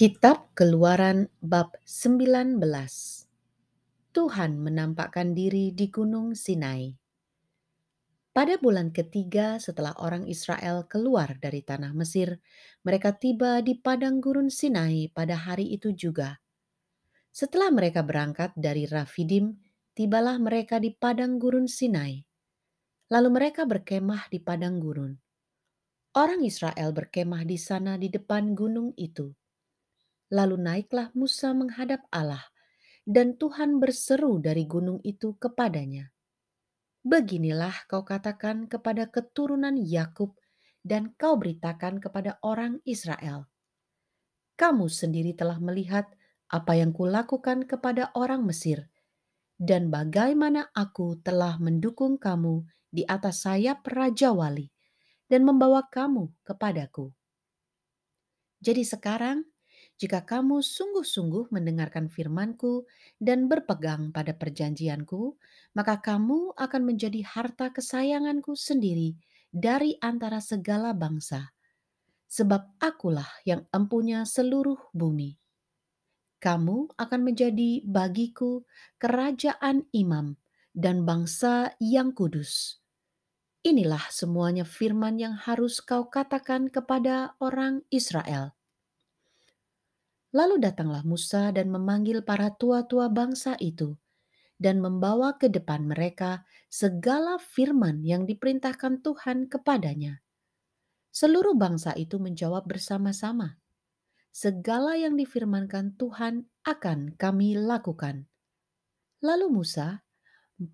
Kitab Keluaran bab 19 Tuhan menampakkan diri di Gunung Sinai. Pada bulan ketiga setelah orang Israel keluar dari tanah Mesir, mereka tiba di padang gurun Sinai pada hari itu juga. Setelah mereka berangkat dari Rafidim, tibalah mereka di padang gurun Sinai. Lalu mereka berkemah di padang gurun. Orang Israel berkemah di sana di depan gunung itu. Lalu naiklah Musa menghadap Allah, dan Tuhan berseru dari gunung itu kepadanya. Beginilah kau katakan kepada keturunan Yakub, dan kau beritakan kepada orang Israel. Kamu sendiri telah melihat apa yang kulakukan kepada orang Mesir, dan bagaimana aku telah mendukung kamu di atas sayap Raja Wali, dan membawa kamu kepadaku. Jadi sekarang jika kamu sungguh-sungguh mendengarkan firmanku dan berpegang pada perjanjianku, maka kamu akan menjadi harta kesayanganku sendiri dari antara segala bangsa. Sebab akulah yang empunya seluruh bumi. Kamu akan menjadi bagiku kerajaan imam dan bangsa yang kudus. Inilah semuanya firman yang harus kau katakan kepada orang Israel Lalu datanglah Musa dan memanggil para tua-tua bangsa itu dan membawa ke depan mereka segala firman yang diperintahkan Tuhan kepadanya. Seluruh bangsa itu menjawab bersama-sama, "Segala yang difirmankan Tuhan akan kami lakukan." Lalu Musa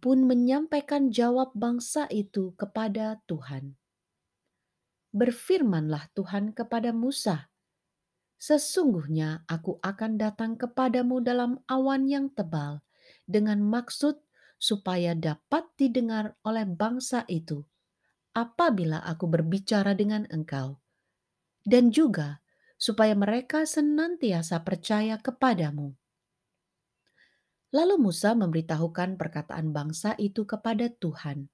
pun menyampaikan jawab bangsa itu kepada Tuhan. Berfirmanlah Tuhan kepada Musa, Sesungguhnya aku akan datang kepadamu dalam awan yang tebal, dengan maksud supaya dapat didengar oleh bangsa itu apabila aku berbicara dengan engkau, dan juga supaya mereka senantiasa percaya kepadamu. Lalu Musa memberitahukan perkataan bangsa itu kepada Tuhan.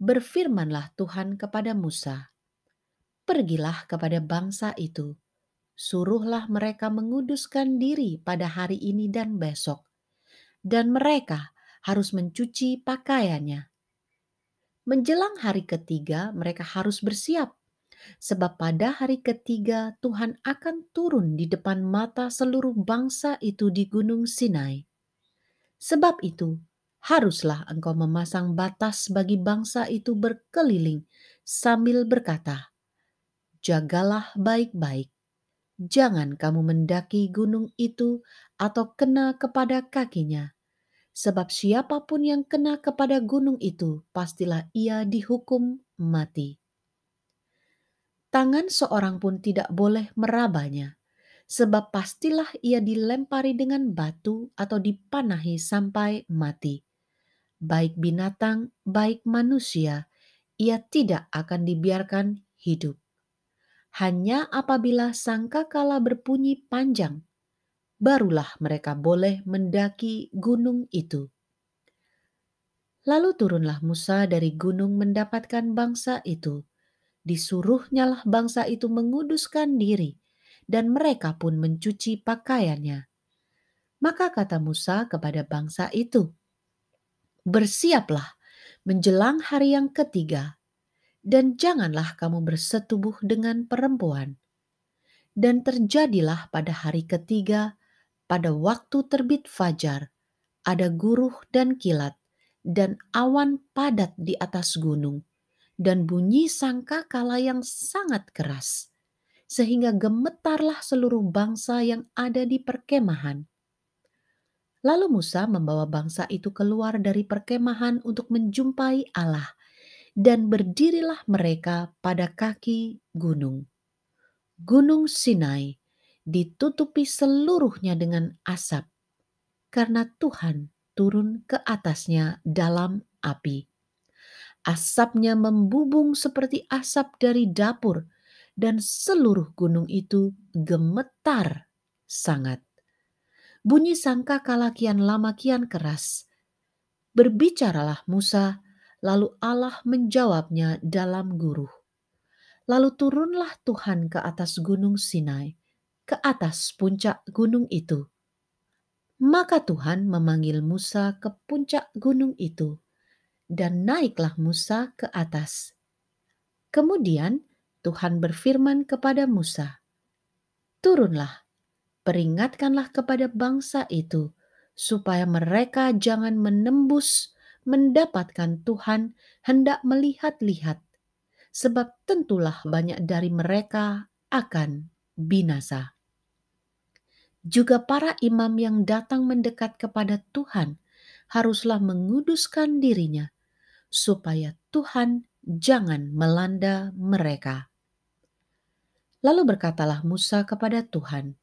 Berfirmanlah Tuhan kepada Musa, "Pergilah kepada bangsa itu." Suruhlah mereka menguduskan diri pada hari ini dan besok, dan mereka harus mencuci pakaiannya. Menjelang hari ketiga, mereka harus bersiap, sebab pada hari ketiga Tuhan akan turun di depan mata seluruh bangsa itu di Gunung Sinai. Sebab itu, haruslah engkau memasang batas bagi bangsa itu berkeliling sambil berkata, "Jagalah baik-baik, jangan kamu mendaki gunung itu atau kena kepada kakinya. Sebab siapa pun yang kena kepada gunung itu, pastilah ia dihukum mati. Tangan seorang pun tidak boleh merabanya, sebab pastilah ia dilempari dengan batu atau dipanahi sampai mati. Baik binatang, baik manusia, ia tidak akan dibiarkan hidup hanya apabila sangkakala berbunyi panjang, barulah mereka boleh mendaki gunung itu. Lalu turunlah Musa dari gunung mendapatkan bangsa itu. Disuruhnyalah bangsa itu menguduskan diri, dan mereka pun mencuci pakaiannya. Maka kata Musa kepada bangsa itu, "Bersiaplah menjelang hari yang ketiga, dan janganlah kamu bersetubuh dengan perempuan. Dan terjadilah pada hari ketiga, pada waktu terbit fajar, ada guruh dan kilat, dan awan padat di atas gunung, dan bunyi sangka kala yang sangat keras, sehingga gemetarlah seluruh bangsa yang ada di perkemahan. Lalu Musa membawa bangsa itu keluar dari perkemahan untuk menjumpai Allah dan berdirilah mereka pada kaki gunung. Gunung Sinai ditutupi seluruhnya dengan asap, karena Tuhan turun ke atasnya dalam api. Asapnya membubung seperti asap dari dapur, dan seluruh gunung itu gemetar sangat. Bunyi sangka kalakian lama kian keras. Berbicaralah Musa Lalu Allah menjawabnya dalam guruh. Lalu turunlah Tuhan ke atas gunung Sinai, ke atas puncak gunung itu. Maka Tuhan memanggil Musa ke puncak gunung itu, dan naiklah Musa ke atas. Kemudian Tuhan berfirman kepada Musa, "Turunlah, peringatkanlah kepada bangsa itu, supaya mereka jangan menembus mendapatkan Tuhan hendak melihat-lihat, sebab tentulah banyak dari mereka akan binasa." Juga para imam yang datang mendekat kepada Tuhan haruslah menguduskan dirinya, supaya Tuhan jangan melanda mereka. Lalu berkatalah Musa kepada Tuhan,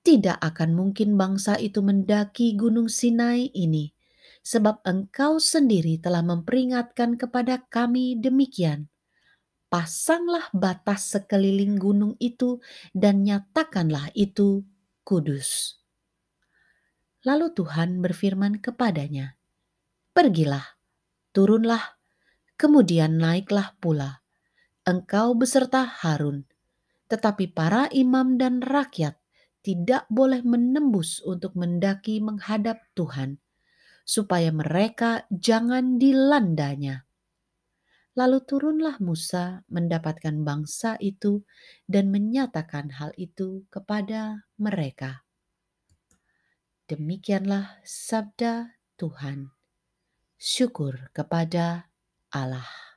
"Tidak akan mungkin bangsa itu mendaki gunung Sinai ini, sebab engkau sendiri telah memperingatkan kepada kami demikian. Pasanglah batas sekeliling gunung itu dan nyatakanlah itu kudus. Lalu Tuhan berfirman kepadanya, "Pergilah, turunlah, kemudian naiklah pula, engkau beserta Harun, tetapi para imam dan rakyat tidak boleh menembus untuk mendaki menghadap Tuhan, supaya mereka jangan dilandanya." Lalu turunlah Musa mendapatkan bangsa itu dan menyatakan hal itu kepada mereka. Demikianlah sabda Tuhan. Syukur kepada Allah.